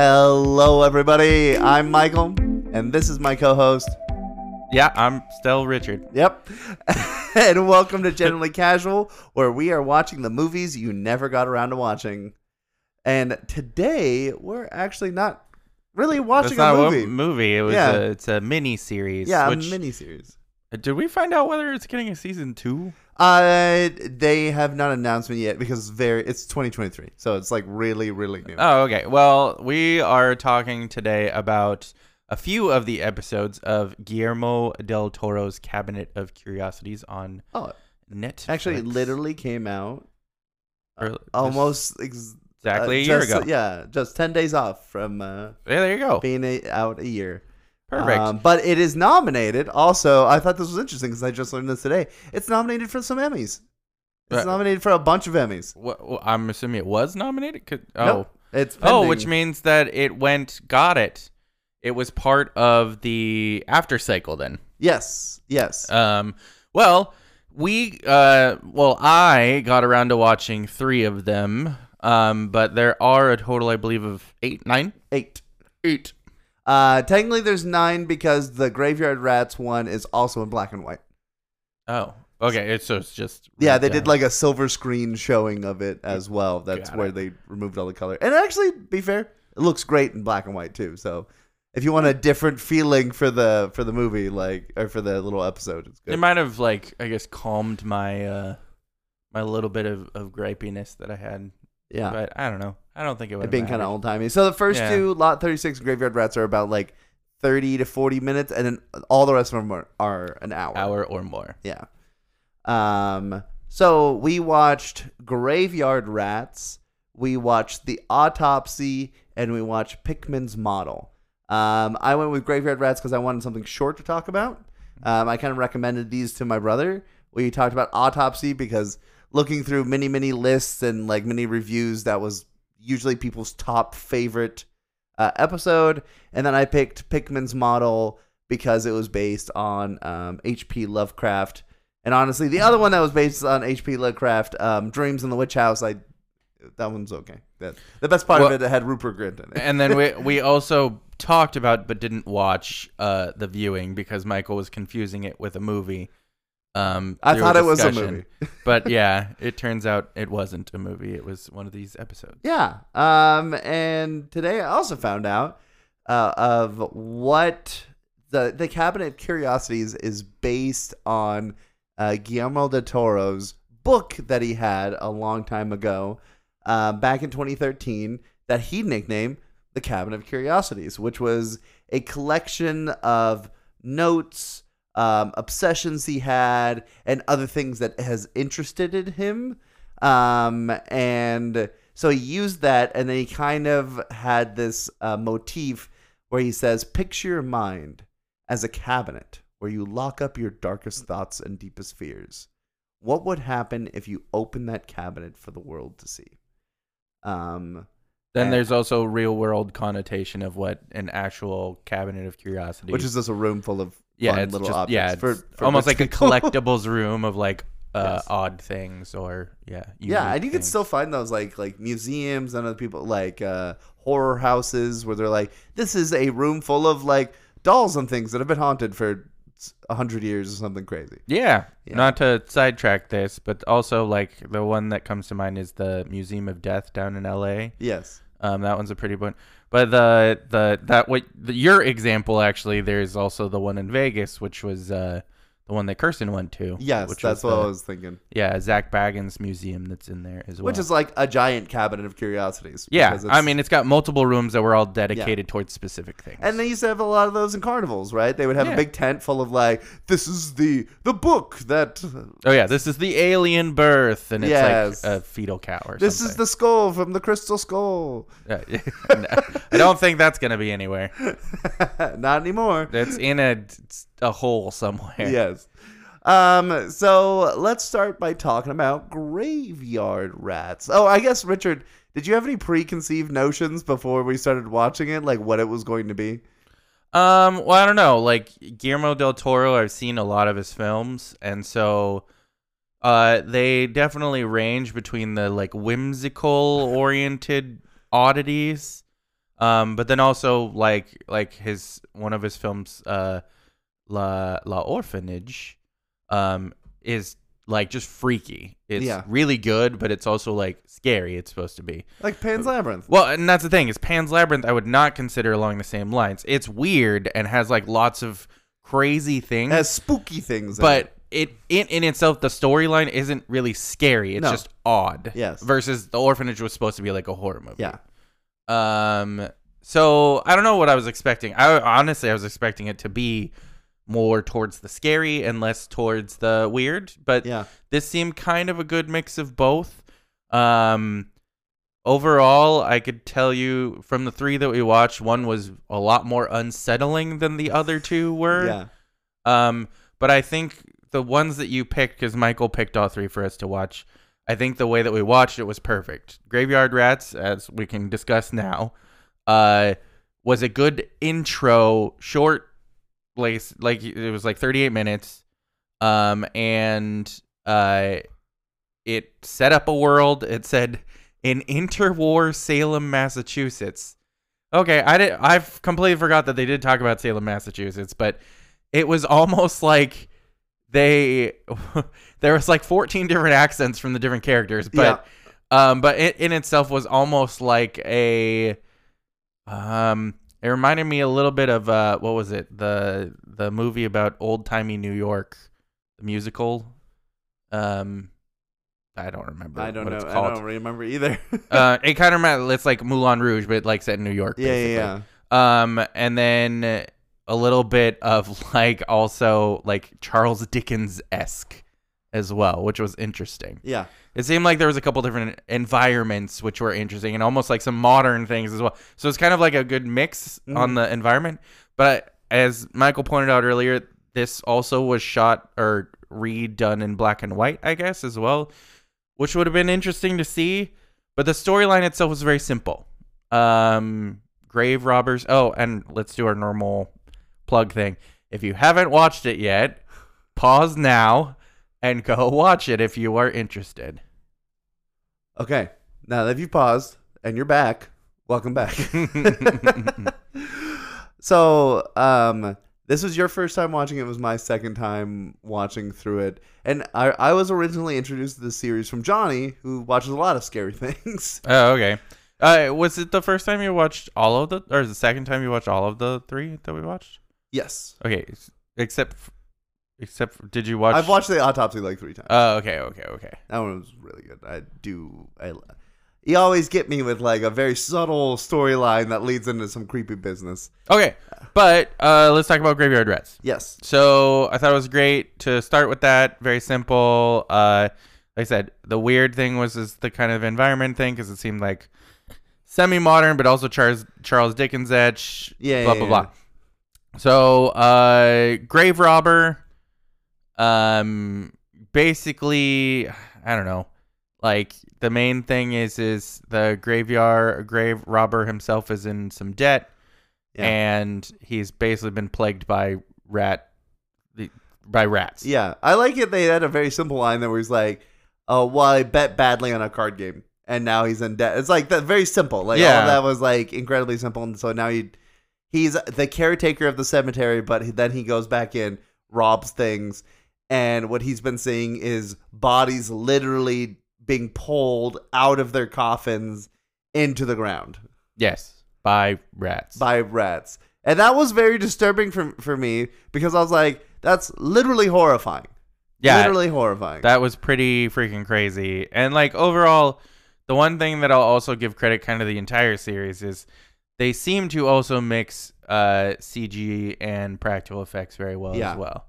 Hello, everybody. I'm Michael, and this is my co-host. Yeah, I'm still Richard. Yep. and welcome to Generally Casual, where we are watching the movies you never got around to watching. And today we're actually not really watching It's not a movie. a movie. It was Yeah. a, it's a mini series. yeah, which, a miniseries. Did we find out whether it's getting a season two? Uh, they have not announced it yet because it's very it's 2023, so it's like really, really new. Oh, okay. Well, we are talking today about a few of the episodes of Guillermo del Toro's Cabinet of Curiosities on oh, Netflix. actually, it literally came out uh, almost ex- exactly uh, a year just- ago. Yeah, just 10 days off from uh, Yeah, there you go. being a, out a year. Perfect. Um, but it is nominated. Also, I thought this was interesting because I just learned this today. It's nominated for some Emmys. It's Uh, nominated for a bunch of Emmys. Wha- wha- I'm assuming it was nominated. Could, oh, Nope, it's oh, pending. which means that it went got it. It was part of the after cycle then. yes, yes. Um, well, we, uh, well, I got around to watching three of them. Um, but there are a total, I believe, of eight, nine, Eight. eight. Uh, technically, there's nine because the Graveyard Rats one is also in black and white. Oh, okay. It's so it's just Yeah, they right did like a silver screen showing of it as well. That's Got where it. they removed all the color. And actually, be fair, it looks great in black and white too. So if you want a different feeling for the for the movie, like or for the little episode, it's good. It might have like I guess calmed my uh my little bit of of gripiness that I had. yeah, But I don't know. I don't think it would it being kind of old timey. So the first Yeah. two, Lot Thirty Six Graveyard Rats, are about like thirty to forty minutes, and then all the rest of them are, are an hour. hour or more. Yeah. Um. So we watched Graveyard Rats. We watched The Autopsy, and we watched Pickman's Model. Um, I went with Graveyard Rats because I wanted something short to talk about. Um, I kind of recommended these to my brother. We talked about Autopsy because looking through many, many lists and like many reviews, that was usually people's top favorite uh, episode. And then I picked Pickman's Model because it was based on um, H.P. Lovecraft. And honestly, the other one that was based on H.P. Lovecraft, um, Dreams in the Witch House, I that one's okay. That, the best part Well- of it, it had Rupert Grint in it. And then we we also talked about but didn't watch uh the viewing because Michael was confusing it with a movie. Um I thought it was a movie. but yeah, it turns out it wasn't a movie. It was one of these episodes. Yeah. Um, and today I also found out uh, of what the the Cabinet of Curiosities is based on uh, Guillermo del Toro's book that he had a long time ago, uh, back in 2013, that he nicknamed the Cabinet of Curiosities, which was a collection of notes, um, obsessions he had, and other things that has interested in him. Um, and so he used that, and then he kind of had this uh, motif where he says, Picture your mind as a cabinet where you lock up your darkest thoughts and deepest fears. What would happen if you open that cabinet for the world to see? Um, Then there's also real world connotation of what an actual cabinet of curiosity which is just a room full of yeah, it's little just, objects. yeah, for, for almost like a collectibles room of like uh, Yes. odd things or yeah, Yeah, and you can still find those like like museums and other people like uh, horror houses where they're like, this is a room full of like dolls and things that have been haunted for a hundred years or something crazy. Yeah, Yeah. not to sidetrack this, but also like the one that comes to mind is the Museum of Death down in L.A. Yes. Um, that one's a pretty one. But the the that what the, your example actually, there's also the one in Vegas, which was uh the one that Kirsten went to. Yes, which that's what the, I was thinking. Yeah, Zak Bagans Museum that's in there as well. Which is like a giant cabinet of curiosities. yeah, I mean it's got multiple rooms that were all dedicated towards specific things. and they used to have a lot of those in carnivals, right? They would have a big tent full of like, this is the the book that oh yeah, this is the alien birth, and it's Yes. like a fetal cow or this something. This is the skull from the crystal skull. Yeah, uh, no, I don't think that's gonna be anywhere. Not anymore. That's in a a hole somewhere. yes. Um, so let's start by talking about graveyard rats. Oh, I guess Richard, did you have any preconceived notions before we started watching it, like what it was going to be? Um. Well, I don't know. Like Guillermo del Toro, I've seen a lot of his films, and so, uh, they definitely range between the like whimsical oriented oddities, Um, but then also like like his one of his films, uh, La La Orphanage, um, is like just freaky. It's Yeah. really good, but it's also like scary. It's supposed to be. Like Pan's Labyrinth. Well, and that's the thing is Pan's Labyrinth. I would not consider along the same lines. It's weird and has like lots of crazy things, It has spooky things. in but it. it in in itself the storyline isn't really scary. It's No. just odd. Yes. Versus the orphanage was supposed to be like a horror movie. yeah, Um. So I don't know what I was expecting. I honestly I was expecting it to be more towards the scary and less towards the weird. But yeah, this seemed kind of a good mix of both. Um, overall, I could tell you from the three that we watched, one was a lot more unsettling than the other two were. yeah. Um, but I think the ones that you picked, because Michael picked all three for us to watch, I think the way that we watched it was perfect. Graveyard Rats, as we can discuss now, uh, was a good intro, short, like like it was like 38 minutes, um, and uh, it set up a world. It said in interwar Salem, Massachusetts. Okay, I did. I've completely forgot that they did talk about Salem, Massachusetts, but it was almost like they there was like 14 different accents from the different characters, but um, but it in itself was almost like a um. It reminded me a little bit of uh, what was it the the movie about old timey New York, the musical. Um, I don't remember. I don't what know. I don't remember either. uh, it kind of reminded. It's like Moulin Rouge, but like set in New York. yeah, basically. yeah, yeah. Um, and then a little bit of like also like Charles Dickens esque as well, which was interesting. Yeah. It seemed like there was a couple different environments which were interesting and almost like some modern things as well. So it's kind of like a good mix on Mhm. the environment. But as Michael pointed out earlier, this also was shot or redone in black and white, I guess, as well, which would have been interesting to see. But the storyline itself was very simple. Um, grave robbers. Oh, and let's do our normal plug thing. If you haven't watched it yet, pause now and go watch it if you are interested. Okay. Now that you've paused and you're back, welcome back. so, um, this was your first time watching it. It was my second time watching through it. And I, I was originally introduced to the series from Johnny, who watches a lot of scary things. Oh, okay. Uh, was it the first time you watched all of the, or the second time you watched all of the three that we watched? Yes. Okay, except, except, did you watch? I've watched the autopsy like three times. Oh, okay, okay, okay. that one was really good. I do. I. You always get me with like a very subtle storyline that leads into some creepy business. Okay, but uh, let's talk about Graveyard Rats. Yes. So I thought it was great to start with that. Very simple. Uh, like I said, the weird thing was is the kind of environment thing because it seemed like semi-modern, but also Charles Charles Dickens etch. Yeah, Blah yeah, blah yeah. blah. So, uh, grave robber. Um, basically, I don't know. Like the main thing is is the graveyard grave robber himself is in some debt, Yeah. and he's basically been plagued by rat, the by rats. Yeah, I like it. They had a very simple line that was like, "Oh, well, I bet badly on a card game, and now he's in debt." It's like that very simple. Like all Yeah. of that was like incredibly simple, and so now he he's the caretaker of the cemetery, but then he goes back in, robs things, and what he's been seeing is bodies literally being pulled out of their coffins into the ground Yes, by rats. by rats. And that was very disturbing for for me because I was like, that's literally horrifying. yeah, Literally horrifying. that was pretty freaking crazy. And like overall, the one thing that I'll also give credit kind of the entire series is they seem to also mix uh CG and practical effects very well Yeah. as well.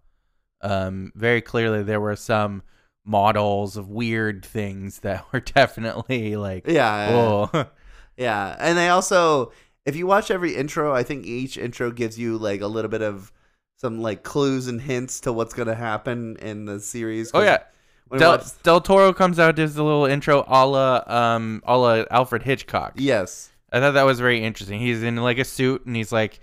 Um very clearly there were some models of weird things that were definitely like yeah. oh Yeah. And they also if you watch every intro, I think each intro gives you like a little bit of some like clues and hints to what's gonna happen in the series. Oh yeah. Del, Del Toro comes out does a little intro a la um a la Alfred Hitchcock. yes. I thought that was very interesting. He's in like a suit and he's like,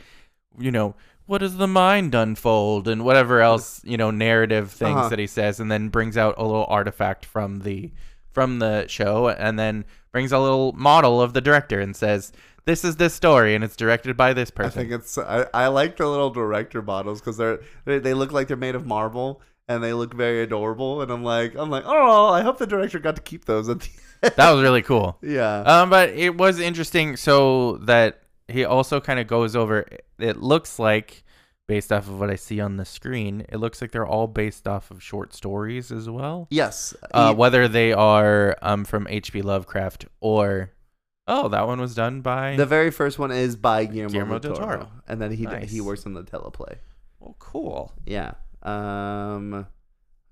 you know, what does the mind unfold and whatever else, you know, narrative things Uh-huh. that he says, and then brings out a little artifact from the from the show, and then brings a little model of the director and says, "This is this story, and it's directed by this person I think it's I, I like the little director models because they're they, they look like they're made of marble and they look very adorable and I'm like I'm like oh I hope the director got to keep those at the that was really cool. yeah Um, but it was interesting. So that he also kind of goes over. It looks like, based off of what I see on the screen, it looks like they're all based off of short stories as well. yes Uh, He- whether they are um from H.P. Lovecraft or oh, that one was done by. the very first one is by Guillermo, Guillermo del Toro, Toro. and then he Nice. he works on the teleplay oh, cool. yeah um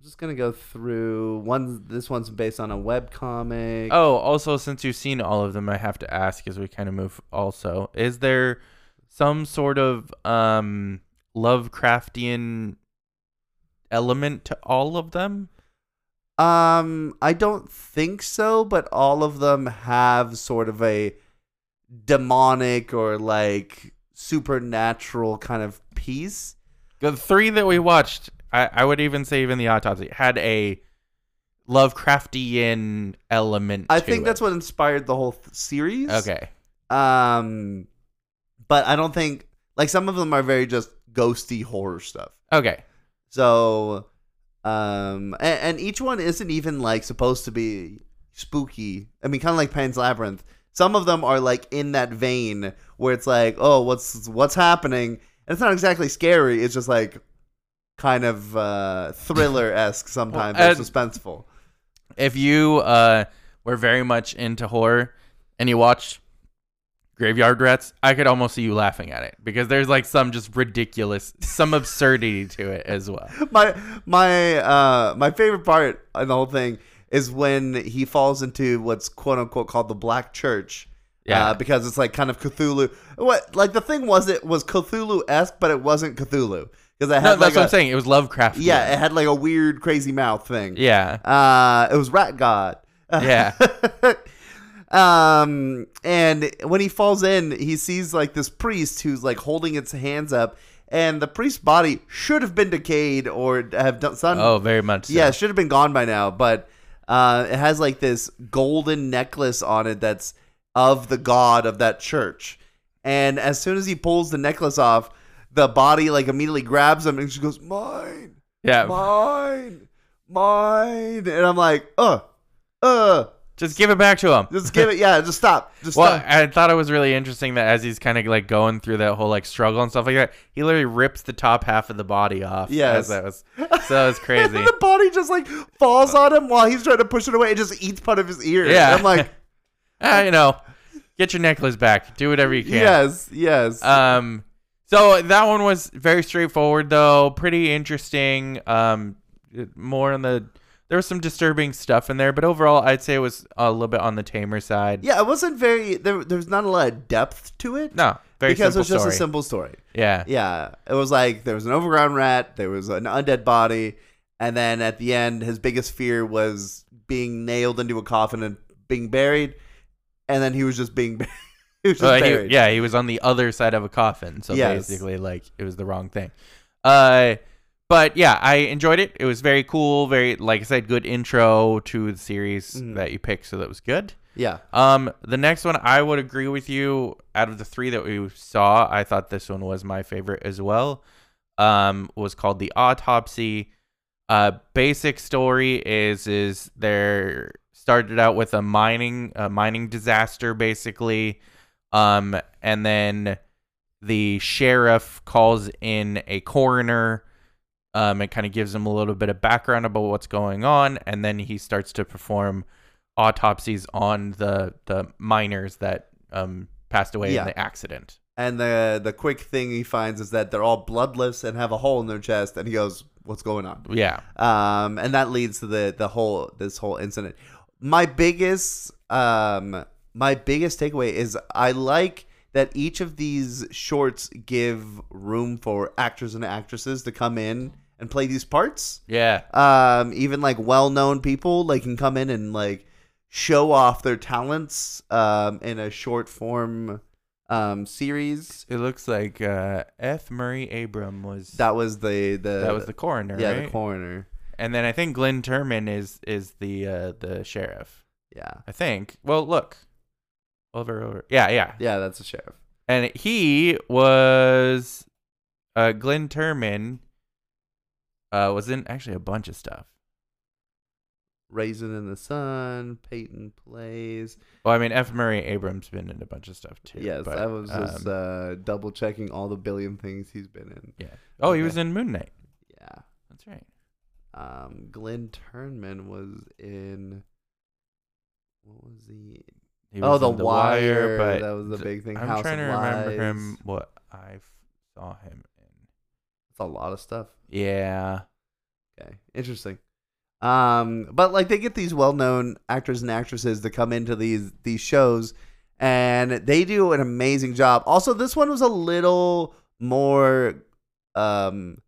just gonna go through one this one's based on a web comic Oh, also, since you've seen all of them, I have to ask as we kind of move. Also, is there some sort of um Lovecraftian element to all of them? Um, I don't think so, but all of them have sort of a demonic or like supernatural kind of piece. The three that we watched, I, I would even say even the autopsy had a Lovecraftian element. I think it. that's what inspired the whole th- series. Okay. Um, but I don't think like some of them are very just ghosty horror stuff. Okay. So, um, and, and each one isn't even like supposed to be spooky. I mean, kind of like Pan's Labyrinth. Some of them are like in that vein where it's like, oh, what's what's happening? And it's not exactly scary. It's just like kind of uh, thriller esque sometimes, Well, or suspenseful. If you uh were very much into horror and you watched Graveyard Rats, I could almost see you laughing at it because there's like some just ridiculous, some absurdity to it as well. my my uh my favorite part in the whole thing is when he falls into what's quote unquote called the Black Church. Yeah. uh, because it's like kind of Cthulhu. What like the thing was it was Cthulhu esque, but it wasn't Cthulhu because it had No, like that's what I'm saying. It was Lovecraft. yeah, it had like a weird crazy mouth thing. Yeah. Uh, it was Rat God. Yeah. um, and when he falls in, he sees like this priest who's like holding its hands up, and the priest's body should have been decayed or have done some. Oh, very much. So. yeah, should have been gone by now, but uh, it has like this golden necklace on it that's of the god of that church. And as soon as he pulls the necklace off, the body like immediately grabs him and she goes, "Mine." Yeah. mine, mine. And I'm like, uh, uh, Just give it back to him. just give it, yeah, just stop, just stop Well, stop. I thought it was really interesting that as he's kind of like going through that whole like struggle and stuff like that, he literally rips the top half of the body off. Yeah, as that was so that was crazy. the body just like falls on him while he's trying to push it away. It just eats part of his ear. Yeah. And I'm like, ah, you know, get your necklace back. Do whatever you can. yes, yes. Um, so that one was very straightforward, though, pretty interesting. Um, more on the there was some disturbing stuff in there, but overall, I'd say it was a little bit on the tamer side. yeah, it wasn't very. There, there's not a lot of depth to it. No, very because it was just story. a simple story. yeah, Yeah, it was like there was an overground rat, there was an undead body, and then at the end, his biggest fear was being nailed into a coffin and being buried, and then he was just being buried. was Well, he- yeah, he was on the other side of a coffin, so Yes. basically, like it was the wrong thing. Uh, but yeah, I enjoyed it. It was very cool. Very, like I said, good intro to the series Mhm. that you picked, so that was good. yeah. Um, the next one I would agree with you. Out of the three that we saw, I thought this one was my favorite as well. Um, was called the autopsy. Uh, basic story is is there started out with a mining a mining disaster basically, um, and then the sheriff calls in a coroner. Um, it kind of gives him a little bit of background about what's going on, and then he starts to perform autopsies on the the miners that um passed away Yeah. in the accident. And the the quick thing he finds is that they're all bloodless and have a hole in their chest, and he goes, "What's going on?" Yeah. um, and that leads to the the whole this whole incident. My biggest um my biggest takeaway is I like that each of these shorts give room for actors and actresses to come in and play these parts. Yeah. Um, even like well known people like can come in and like show off their talents um in a short form um series. It looks like uh F. Murray Abraham was That was the the that was the coroner, yeah right? the coroner. and then I think Glenn Turman is is the uh, the sheriff. Yeah. I think. Well, look, over over. Yeah, yeah. Yeah, that's a sheriff. And he was uh, Glenn Turman. Uh, was in actually a bunch of stuff. Raisin in the Sun, Peyton Place. Well, I mean, F. Murray Abraham's been in a bunch of stuff too. yes, but, I was just um, uh, double checking all the billion things he's been in. yeah. Oh, he was in Moon Knight. Yeah. That's right. Um, Glenn Turman was in. What was he? Oh, was The, in Wire. but that was the big thing. I'm House trying to remember Lies. him. What I saw him in. It's a lot of stuff. Yeah. Okay, interesting. Um, but like they get these well-known actors and actresses to come into these these shows, and they do an amazing job. Also, this one was a little more um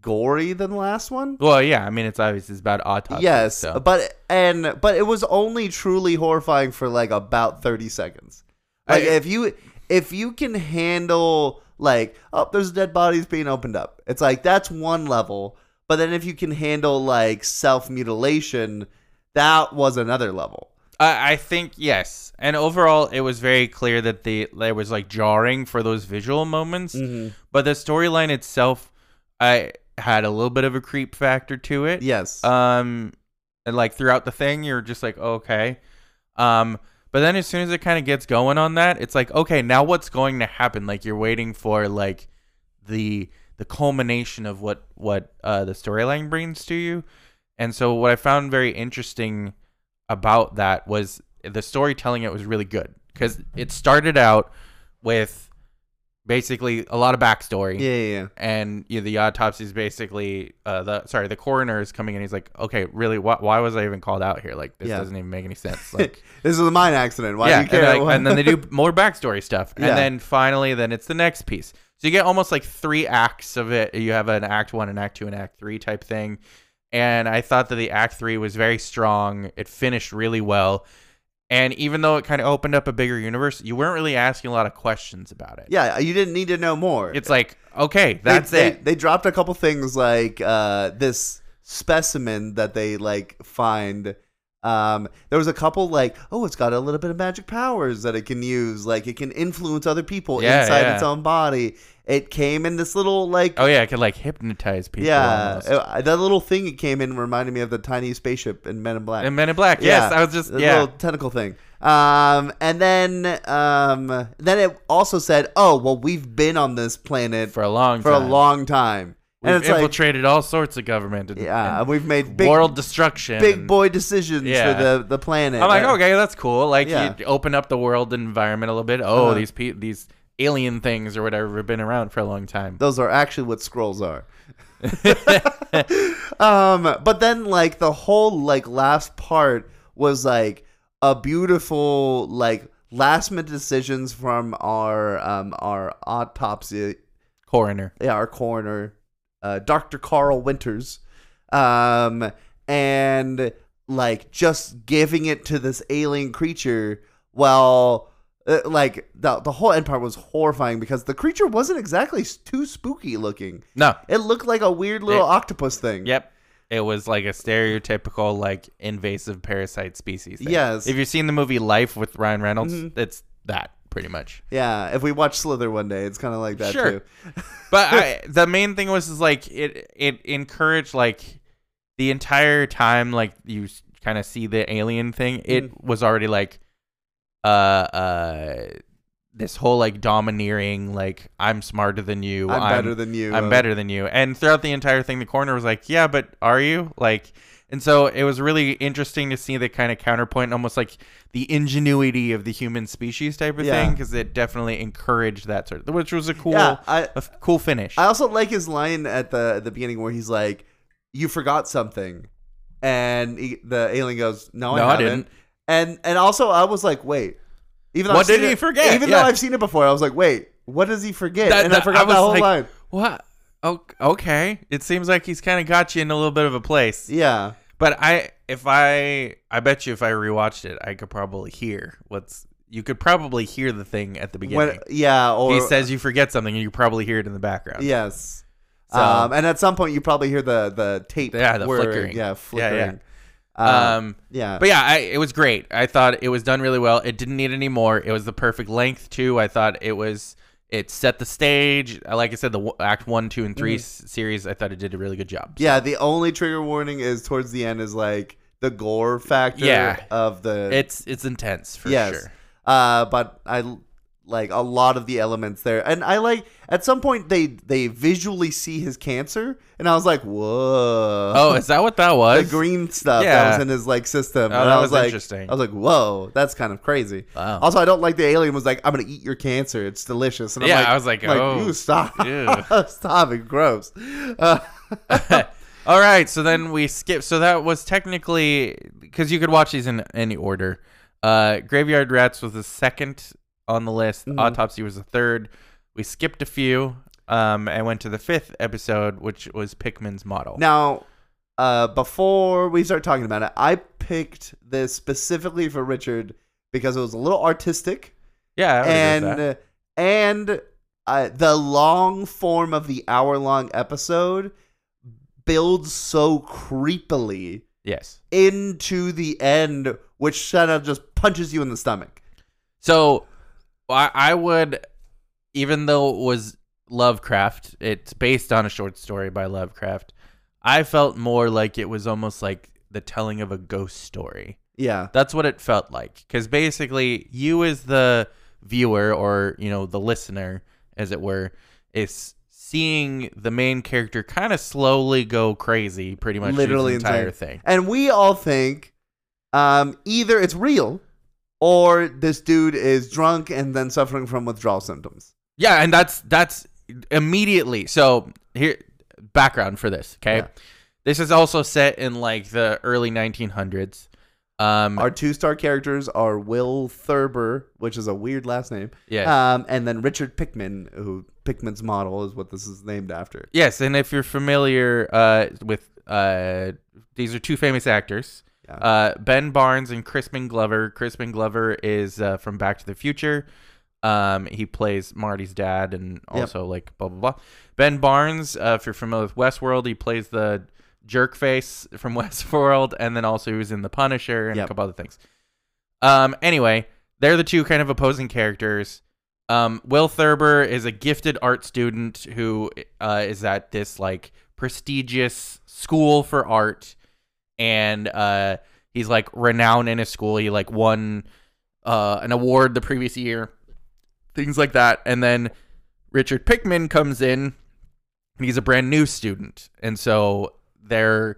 gory than the last one. Well, yeah. I mean, it's obvious it's about autopsy. yes, so. but and but it was only truly horrifying for like about thirty seconds. Like I- if you if you can handle like oh there's dead bodies being opened up, it's like that's one level. But then if you can handle like self mutilation, that was another level. I, I think yes, and overall, it was very clear that the there was like jarring for those visual moments, mm-hmm. but the storyline itself, I had a little bit of a creep factor to it. Yes. Um, and like throughout the thing, you're just like, okay. Um, but then as soon as it kind of gets going on that, it's like, okay, now what's going to happen? Like you're waiting for like the the culmination of what what uh, the storyline brings to you. And so what I found very interesting about that was the storytelling. It was really good because it started out with basically a lot of backstory yeah, yeah, yeah. and you know, the autopsy is basically uh, the sorry the coroner is coming in he's like okay really why, why was i even called out here like this Yeah. doesn't even make any sense like This is a mine accident. Why yeah do you and, care? like- and then they do more backstory stuff Yeah. and then finally then it's the next piece so you get almost like three acts of it you have an act one an act two and act three type thing and i thought that the act three was very strong it finished really well and even though it kind of opened up a bigger universe you weren't really asking a lot of questions about it yeah, you didn't need to know more. it's like okay that's they, it They, they dropped a couple things like uh, this specimen that they like find. Um, there was a couple like, oh, it's got a little bit of magic powers that it can use. Like it can influence other people Yeah, inside yeah. its own body. It came in this little like, oh yeah it could like hypnotize people yeah, almost. uh, that little thing it came in reminded me of the tiny spaceship in Men in Black. And Men in Black. Yes, I was just yeah. little tentacle thing. Um, and then um, then it also said, oh, well, we've been on this planet for a long for time. a long time. We've and it's like, infiltrated all sorts of government and, yeah, and we've made big, world destruction. big and- boy decisions Yeah. for the, the planet. I'm like, okay, that's cool. Like Yeah. you open up the world environment a little bit. Oh, Uh-huh. these pe- these alien things or whatever have been around for a long time. Those are actually what scrolls are. um, but then like the whole like last part was like a beautiful like last minute decisions from our um our autopsy Coroner. yeah, our coroner, uh, Dr. Carl Winters, um, and like just giving it to this alien creature. Well, uh, like the the whole end part was horrifying because the creature wasn't exactly too spooky looking. No. It looked like a weird little It- octopus thing. Yep. It was like a stereotypical like invasive parasite species. Thing. Yes. If you've seen the movie Life with Ryan Reynolds, Mhm. it's that pretty much. Yeah, if we watch Slither one day, it's kind of like that Sure. too. but I, the main thing was is like it it encouraged like the entire time like you kind of see the alien thing it Mm-hmm. was already like uh uh this whole like domineering like i'm smarter than you I'm, better than you. i'm uh, better than you and throughout the entire thing the coroner was like yeah but are you like and so it was really interesting to see the kind of counterpoint almost like the ingenuity of the human species type of Yeah. thing because it definitely encouraged that sort of which was a cool Yeah, I, a f- cool finish. I also like his line at the at the beginning where he's like, "You forgot something," and he, the alien goes, "No, I No, haven't." didn't. And and also I was like, "Wait." Even though What I've seen did he it- forget? Even Yeah. though I've seen it before, I was like, "Wait, what does he forget?" That- and I that- forgot I that whole like- line. what? Oh, okay. It seems like he's kind of got you in a little bit of a place. Yeah, But I, if I, I bet you, if I rewatched it, I could probably hear what's. You could probably hear the thing at the beginning. when yeah, or he says you forget something, and you probably hear it in the background. yes. So um, and at some point you probably hear the the tape. Yeah, the whirring. flickering. Yeah, Yeah, yeah. flickering. um, Um, yeah. But yeah, I, it was great. I thought it was done really well. It didn't need any more. It was the perfect length too. I thought it was. It set the stage. Like I said, the Act One, Two, and 3 s- series. I thought it did a really good job. Mm-hmm. Yeah, the only trigger warning is towards the end is like the gore factor Yeah. of the It's it's intense for yes. sure. Uh, but I like a lot of the elements there, and I like at some point they they visually see his cancer, and I was like, whoa. Oh, is that what that was? the green stuff that was in his like system, Oh, and that I was was, like, interesting. I was like, whoa, that's kind of crazy. Wow. Also, I don't like the alien was like, I'm gonna eat your cancer. It's delicious. And I'm Yeah, like, I was like, oh, stop, stop it, gross. Uh, All right, so then we skip. So that was technically because you could watch these in any order. Uh, Graveyard Rats was the second on the list. Mhm. Autopsy was the third. We skipped a few um, and went to the fifth episode, which was Pickman's model. Now, uh, before we start talking about it, I picked this specifically for Richard because it was a little artistic yeah, I would that. and and uh, the long form of the hour long episode builds so creepily yes. into the end, which kind of just punches you in the stomach. So I, I would, even though it was Lovecraft, it's based on a short story by Lovecraft. I felt more like it was almost like the telling of a ghost story. Yeah, That's what it felt like. Because basically, you as the viewer or, you know, the listener, as it were, is seeing the main character kind of slowly go crazy pretty much Literally the entire insane. thing. and we all think um, either it's real or this dude is drunk and then suffering from withdrawal symptoms. Yeah, and that's that's immediately. So here background for this, okay? Yeah. This is also set in like the early 1900s. Um Our two star characters are Will Thurber, which is a weird last name, yeah. um, and then Richard Pickman, who Pickman's model is what this is named after. yes, and if you're familiar uh with uh these are two famous actors. Yeah. Uh Ben Barnes and Crispin Glover. Crispin Glover is uh, from Back to the Future. Um he plays Marty's dad and also like blah blah blah. Ben Barnes, uh, if you're familiar with Westworld, he plays the jerk face from Westworld, and then also he was in The Punisher and Yep. a couple other things. Um, anyway, they're the two kind of opposing characters. Um, Will Thurber is a gifted art student who uh, is at this like prestigious school for art, and uh, he's like renowned in his school. He like won uh, an award the previous year, things like that. And then Richard Pickman comes in, and he's a brand new student, and so they're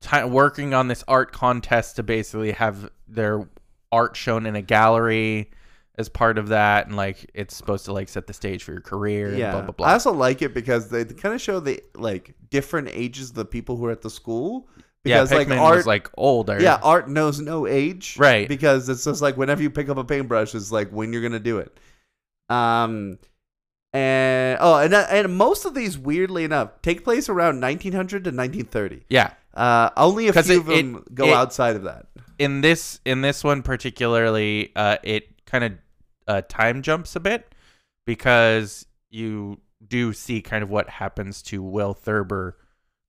ti working on this art contest to basically have their art shown in a gallery as part of that, and like it's supposed to like set the stage for your career. Yeah, blah blah blah. I also like it because they kind of show the like different ages of the people who are at the school. Yeah, Because like Pickman art, like older. yeah, art knows no age, Right. Because it's just like whenever you pick up a paintbrush, it's like when you're gonna do it. Um, and oh, and and most of these, weirdly enough, take place around 1900 to 1930. yeah. Uh, only a few it- of them it- go it- outside of that. in this in this one particularly, uh, it kind of uh, time jumps a bit because you do see kind of what happens to Will Thurber,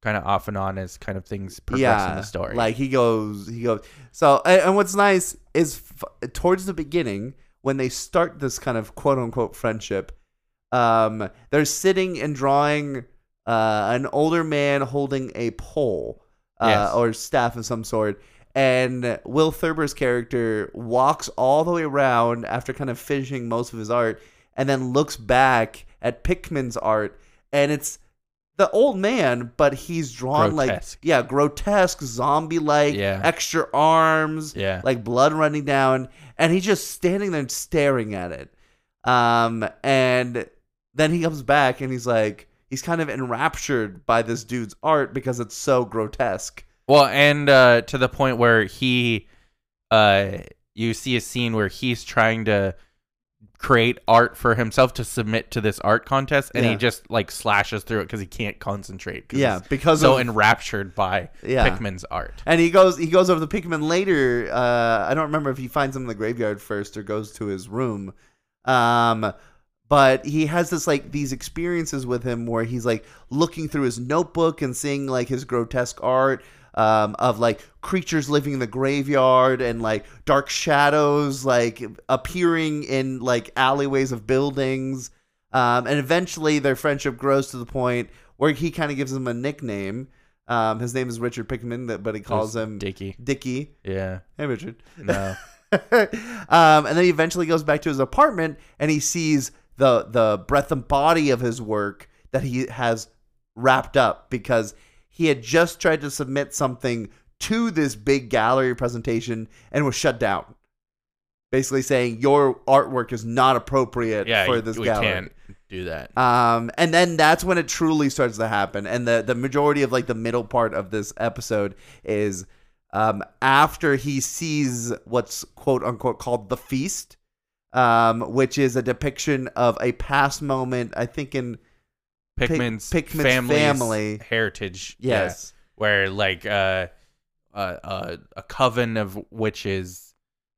kind of off and on as kind of things progress in the story. Like he goes, he goes. So, and, and what's nice is f- towards the beginning when they start this kind of quote unquote friendship, um, they're sitting and drawing uh, an older man holding a pole uh, Yes. or staff of some sort. And Will Thurber's character walks all the way around after kind of finishing most of his art and then looks back at Pickman's art. And it's the old man, but he's drawn Grotesque. like, yeah, grotesque, zombie like, Yeah. extra arms, yeah, like blood running down. And he's just standing there and staring at it. Um, and then he comes back and he's like, he's kind of enraptured by this dude's art because it's so grotesque. Well, and uh, to the point where he, uh, you see a scene where he's trying to create art for himself to submit to this art contest, and Yeah. he just like slashes through it because he can't concentrate Yeah, he's because so of enraptured by yeah. Pickman's art. And he goes he goes over to Pickman later. Uh, I don't remember if he finds him in the graveyard first or goes to his room. Um, but he has this like these experiences with him where he's like looking through his notebook and seeing like his grotesque art um, of like creatures living in the graveyard and like dark shadows like appearing in like alleyways of buildings um, and eventually their friendship grows to the point where he kind of gives him a nickname um, his name is richard pickman but he calls him Dicky. dicky Yeah. hey richard No. um, and then he eventually goes back to his apartment and he sees the the breath and body of his work that he has wrapped up because he had just tried to submit something to this big gallery presentation and was shut down. Basically saying your artwork is not appropriate Yeah. for this we gallery. can't do that. Um, and then that's when it truly starts to happen. And the the majority of like the middle part of this episode is um, after he sees what's quote unquote called the feast, um, which is a depiction of a past moment. I think in Pickman's, Pickman's family. heritage. yeah, yes, where like uh, uh, uh, a coven of witches,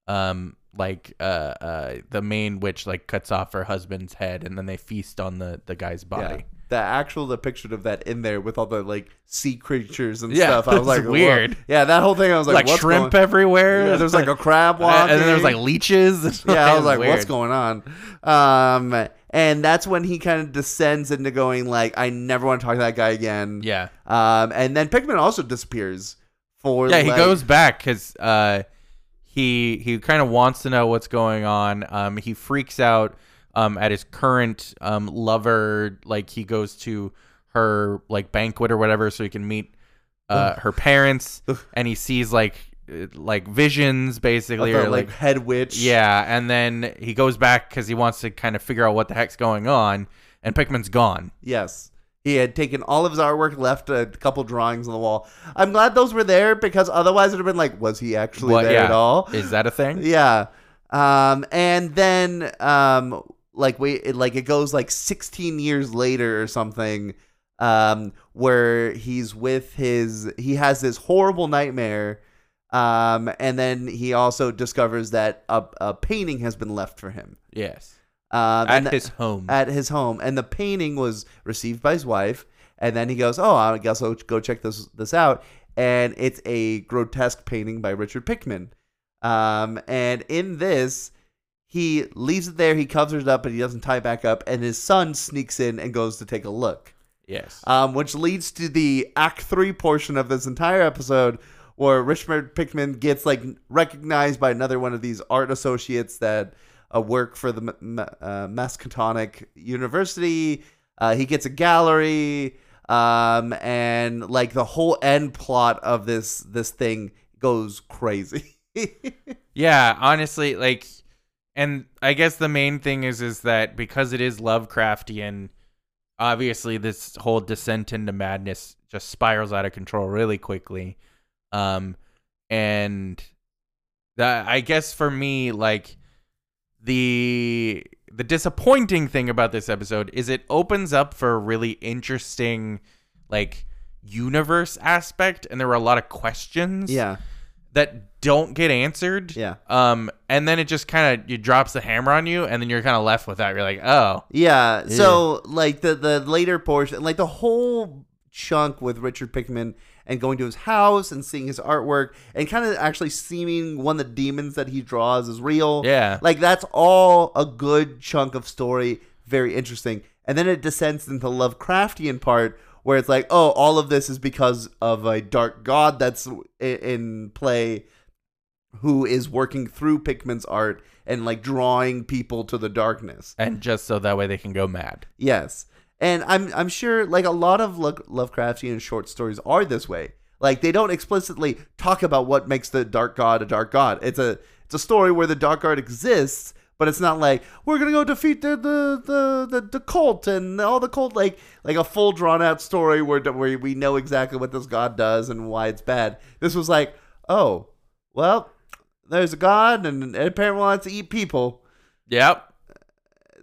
um, like uh, uh, the main witch like cuts off her husband's head, and then they feast on the the guy's yeah. body. The actual depiction of that in there with all the like sea creatures and Yeah, stuff. I was like, whoa. weird. Yeah, that whole thing. I was like, like shrimp going- everywhere. Yeah, there's like a crab walking, and then there's like leeches. yeah, I was like, what's going on? Um, and that's when he kind of descends into going like, I never want to talk to that guy again. Yeah, Um, and then Pickman also disappears for yeah. He goes back because uh, he he kind of wants to know what's going on. Um, he freaks out um at his current um lover. Like he goes to her like banquet or whatever so he can meet uh her parents, and he sees like uh, like visions basically or like, like head witch. yeah, and then he goes back because he wants to kind of figure out what the heck's going on, and Pickman's gone. Yes. He had taken all of his artwork, left a couple drawings on the wall. I'm glad those were there because otherwise it would have been like, was he actually What- there yeah. at all? Is that a thing? Yeah. Um, and then um, like we it, like it goes like 16 years later or something. Um, where he's with his he has this horrible nightmare. Um, and then he also discovers that a, a painting has been left for him. Yes. Um, At th- his home. at his home, and the painting was received by his wife. And then he goes, "Oh, I guess I'll go check this this out." And it's a grotesque painting by Richard Pickman. Um, and in this, he leaves it there. He covers it up, but he doesn't tie it back up. And his son sneaks in and goes to take a look. yes. Um, which leads to the Act Three portion of this entire episode, where Richard Pickman gets like recognized by another one of these art associates that uh, work for the uh, Miskatonic University. Uh, he gets a gallery, um, and like the whole end plot of this this thing goes crazy. Yeah, honestly, like, and I guess the main thing is is that because it is Lovecraftian, obviously this whole descent into madness just spirals out of control really quickly. Um, and that I guess for me, like the the disappointing thing about this episode is it opens up for a really interesting like universe aspect and there were a lot of questions yeah, that don't get answered. yeah. Um, and then it just kind of you drops the hammer on you, and then you're kind of left with that. You're like, oh, Yeah. So like the the later portion, like the whole chunk with Richard Pickman and going to his house and seeing his artwork and kind of actually seeming one of the demons that he draws is real. yeah, Like that's all a good chunk of story, very interesting. And then it descends into Lovecraftian part where it's like, oh, all of this is because of a dark god that's in play who is working through Pickman's art and like drawing people to the darkness. and just so that way they can go mad. Yes. And I'm I'm sure like a lot of Lovecraftian short stories are this way. Like they don't explicitly talk about what makes the dark god a dark god. It's a it's a story where the dark god exists, but it's not like we're gonna go defeat the the the the, the cult and all the cult like like a full drawn out story where where we know exactly what this god does and why it's bad. This was like, oh, well, there's a god and it apparently wants to eat people. Yep,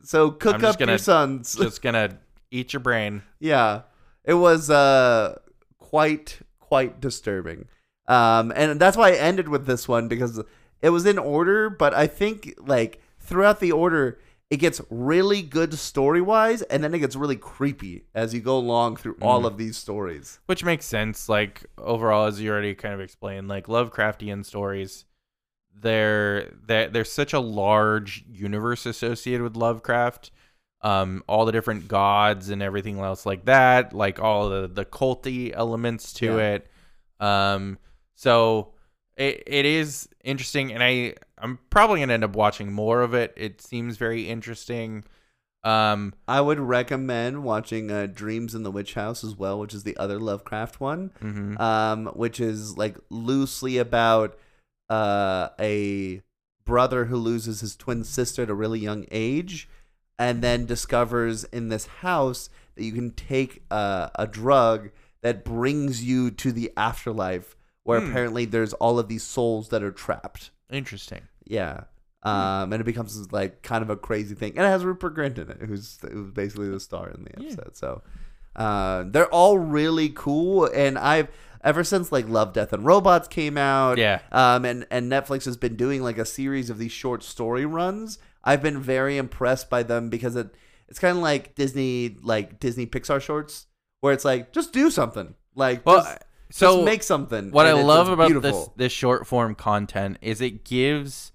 So cook I'm up your gonna- sons. just gonna eat your brain. Yeah, it was uh quite quite disturbing. Um, and that's why I ended with this one because it was in order, but I think like throughout the order, it gets really good story wise, and then it gets really creepy as you go along through all Mm. of these stories. which makes sense. Like overall, as you already kind of explained, like Lovecraftian stories, they're they there's such a large universe associated with Lovecraft. Um, all the different gods and everything else like that, like all the the culty elements to Yeah. it. Um, so it it is interesting, and I I'm probably gonna end up watching more of it. It seems very interesting. Um, I would recommend watching uh, Dreams in the Witch House as well, which is the other Lovecraft one. mhm. um, which is like loosely about uh, a brother who loses his twin sister at a really young age, and then discovers in this house that you can take uh, a drug that brings you to the afterlife, where Hmm. apparently there's all of these souls that are trapped. interesting. Yeah. Um, and it becomes like kind of a crazy thing, and it has Rupert Grint in it, who's who's basically the star in the Yeah. episode. So, uh, they're all really cool, and I've ever since like Love, Death, and Robots came out, Yeah. um, and and Netflix has been doing like a series of these short story runs. I've been very impressed by them because it it's kind of like Disney like Disney Pixar shorts, where it's like just do something, like Well, just, so just make something. what I love about beautiful. this this short form content is it gives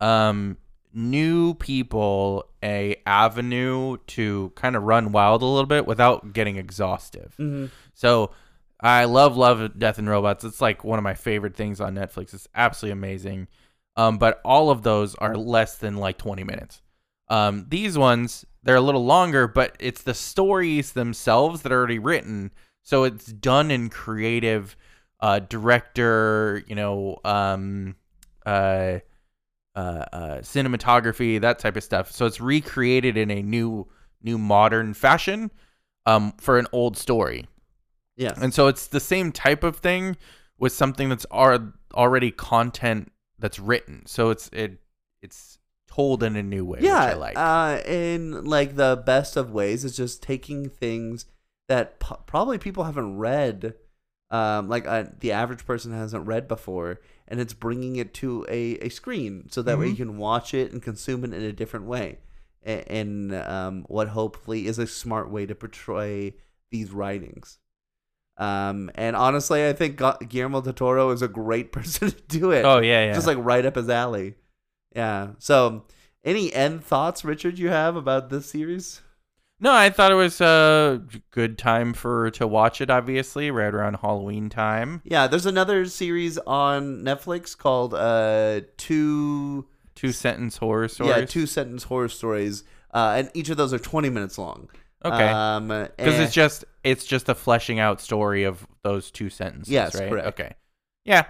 um new people a avenue to kind of run wild a little bit without getting exhaustive. Mhm. So I love Love Death and Robots. It's like one of my favorite things on Netflix. It's absolutely amazing. Um, but all of those are less than like 20 minutes. Um, these ones they're a little longer, but it's the stories themselves that are already written. So it's done in creative uh, director, you know, um, uh, uh, uh, cinematography, that type of stuff. So it's recreated in a new, new modern fashion um, for an old story. Yes. And so it's the same type of thing with something that's ar- already content that's written. So it's it it's told in a new way, yeah, which I like. uh, in like the best of ways is just taking things that p- probably people haven't read, um, like uh, the average person hasn't read before, and it's bringing it to a, a screen so that way you can watch it and consume it in a different way, and um, what hopefully is a smart way to portray these writings. Um, and honestly, I think Guillermo del Toro is a great person to do it oh yeah, yeah. just like right up his alley. Yeah. So, any end thoughts, Richard, you have about this series? No, I thought it was a good time for to watch it. Obviously, right around Halloween time. Yeah, there's another series on Netflix called uh two Two sentence horror stories. yeah two sentence horror stories, uh, and each of those are 20 minutes long. Okay. Um, Because and- it's just it's just a fleshing out story of those two sentences. Yes, right. correct. Okay. Yeah.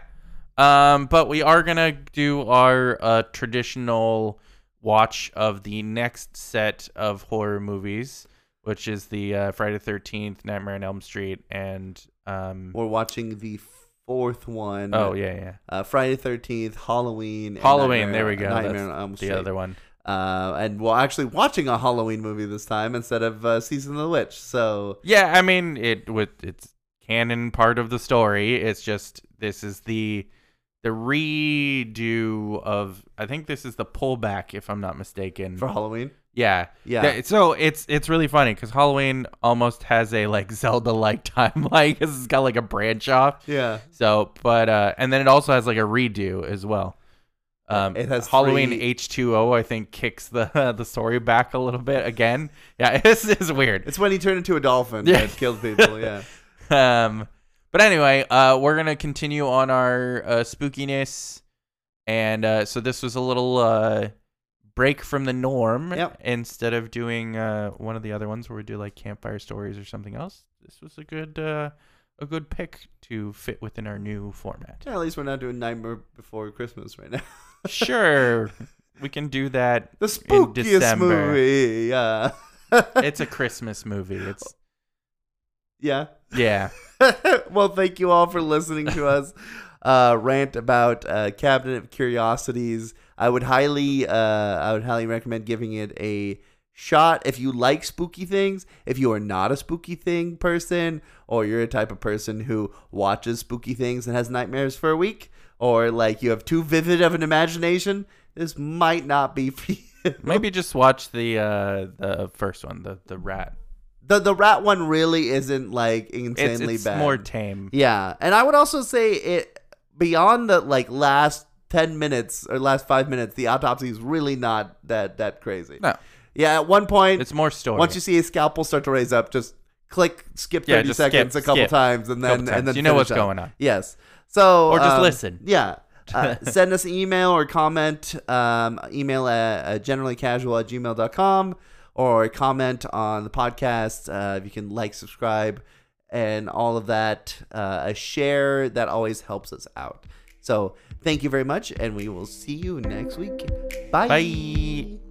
Um, but we are gonna do our uh, traditional watch of the next set of horror movies, which is the uh, Friday Thirteenth, Nightmare on Elm Street, and um. we're watching the fourth one. Oh yeah, yeah. Uh, Friday Thirteenth, Halloween. Halloween. There we go. Nightmare That's on Elm Street. the other one. Uh, and we're actually watching a Halloween movie this time instead of uh, Season of the Witch. So Yeah, I mean it with it's canon part of the story. It's just this is the the redo of I think this is the pullback if I'm not mistaken. for Halloween, yeah. yeah, so it's it's really funny cuz Halloween almost has a like Zelda like timeline cuz it's got like a branch off. yeah. So, but uh and then it also has like a redo as well. Um, It has Halloween H2O, I think, kicks the the story back a little bit again. Yeah, it's, it's weird. It's when he turned into a dolphin Yeah. that killed people. Yeah. um but anyway uh we're gonna continue on our uh spookiness and uh so this was a little uh break from the norm Yep. instead of doing uh one of the other ones where we do like campfire stories or something else this was a good uh a good pick to fit within our new format Yeah, At least we're not doing Nightmare Before Christmas right now. sure we can do that The spookiest December. movie. Yeah. it's a christmas movie it's yeah. yeah well, thank you all for listening to us uh, rant about uh, Cabinet of Curiosities. I would highly, uh, I would highly recommend giving it a shot if you like spooky things. If you are not a spooky thing person, or you're a type of person who watches spooky things and has nightmares for a week, or like you have too vivid of an imagination, this might not be for you. Maybe just watch the uh, the first one, the the rat. The the rat one really isn't like It's, insanely it's bad. more tame. Yeah, and I would also say it beyond the like last ten minutes or last five minutes, the autopsy is really not that that crazy. No, Yeah, at one point, it's more story. once you see a scalpel start to raise up, just click skip Yeah, thirty just skip, seconds a couple skip. times, and then times. and then You know what's up. going on. Yes. So Or just um, listen. Yeah. Uh, send us an email or comment. Um, email at uh, generallycasual at gmail.com or comment on the podcast. Uh, if you can like, subscribe, and all of that. Uh, a share that always helps us out. So thank you very much, and we will see you next week. Bye. Bye.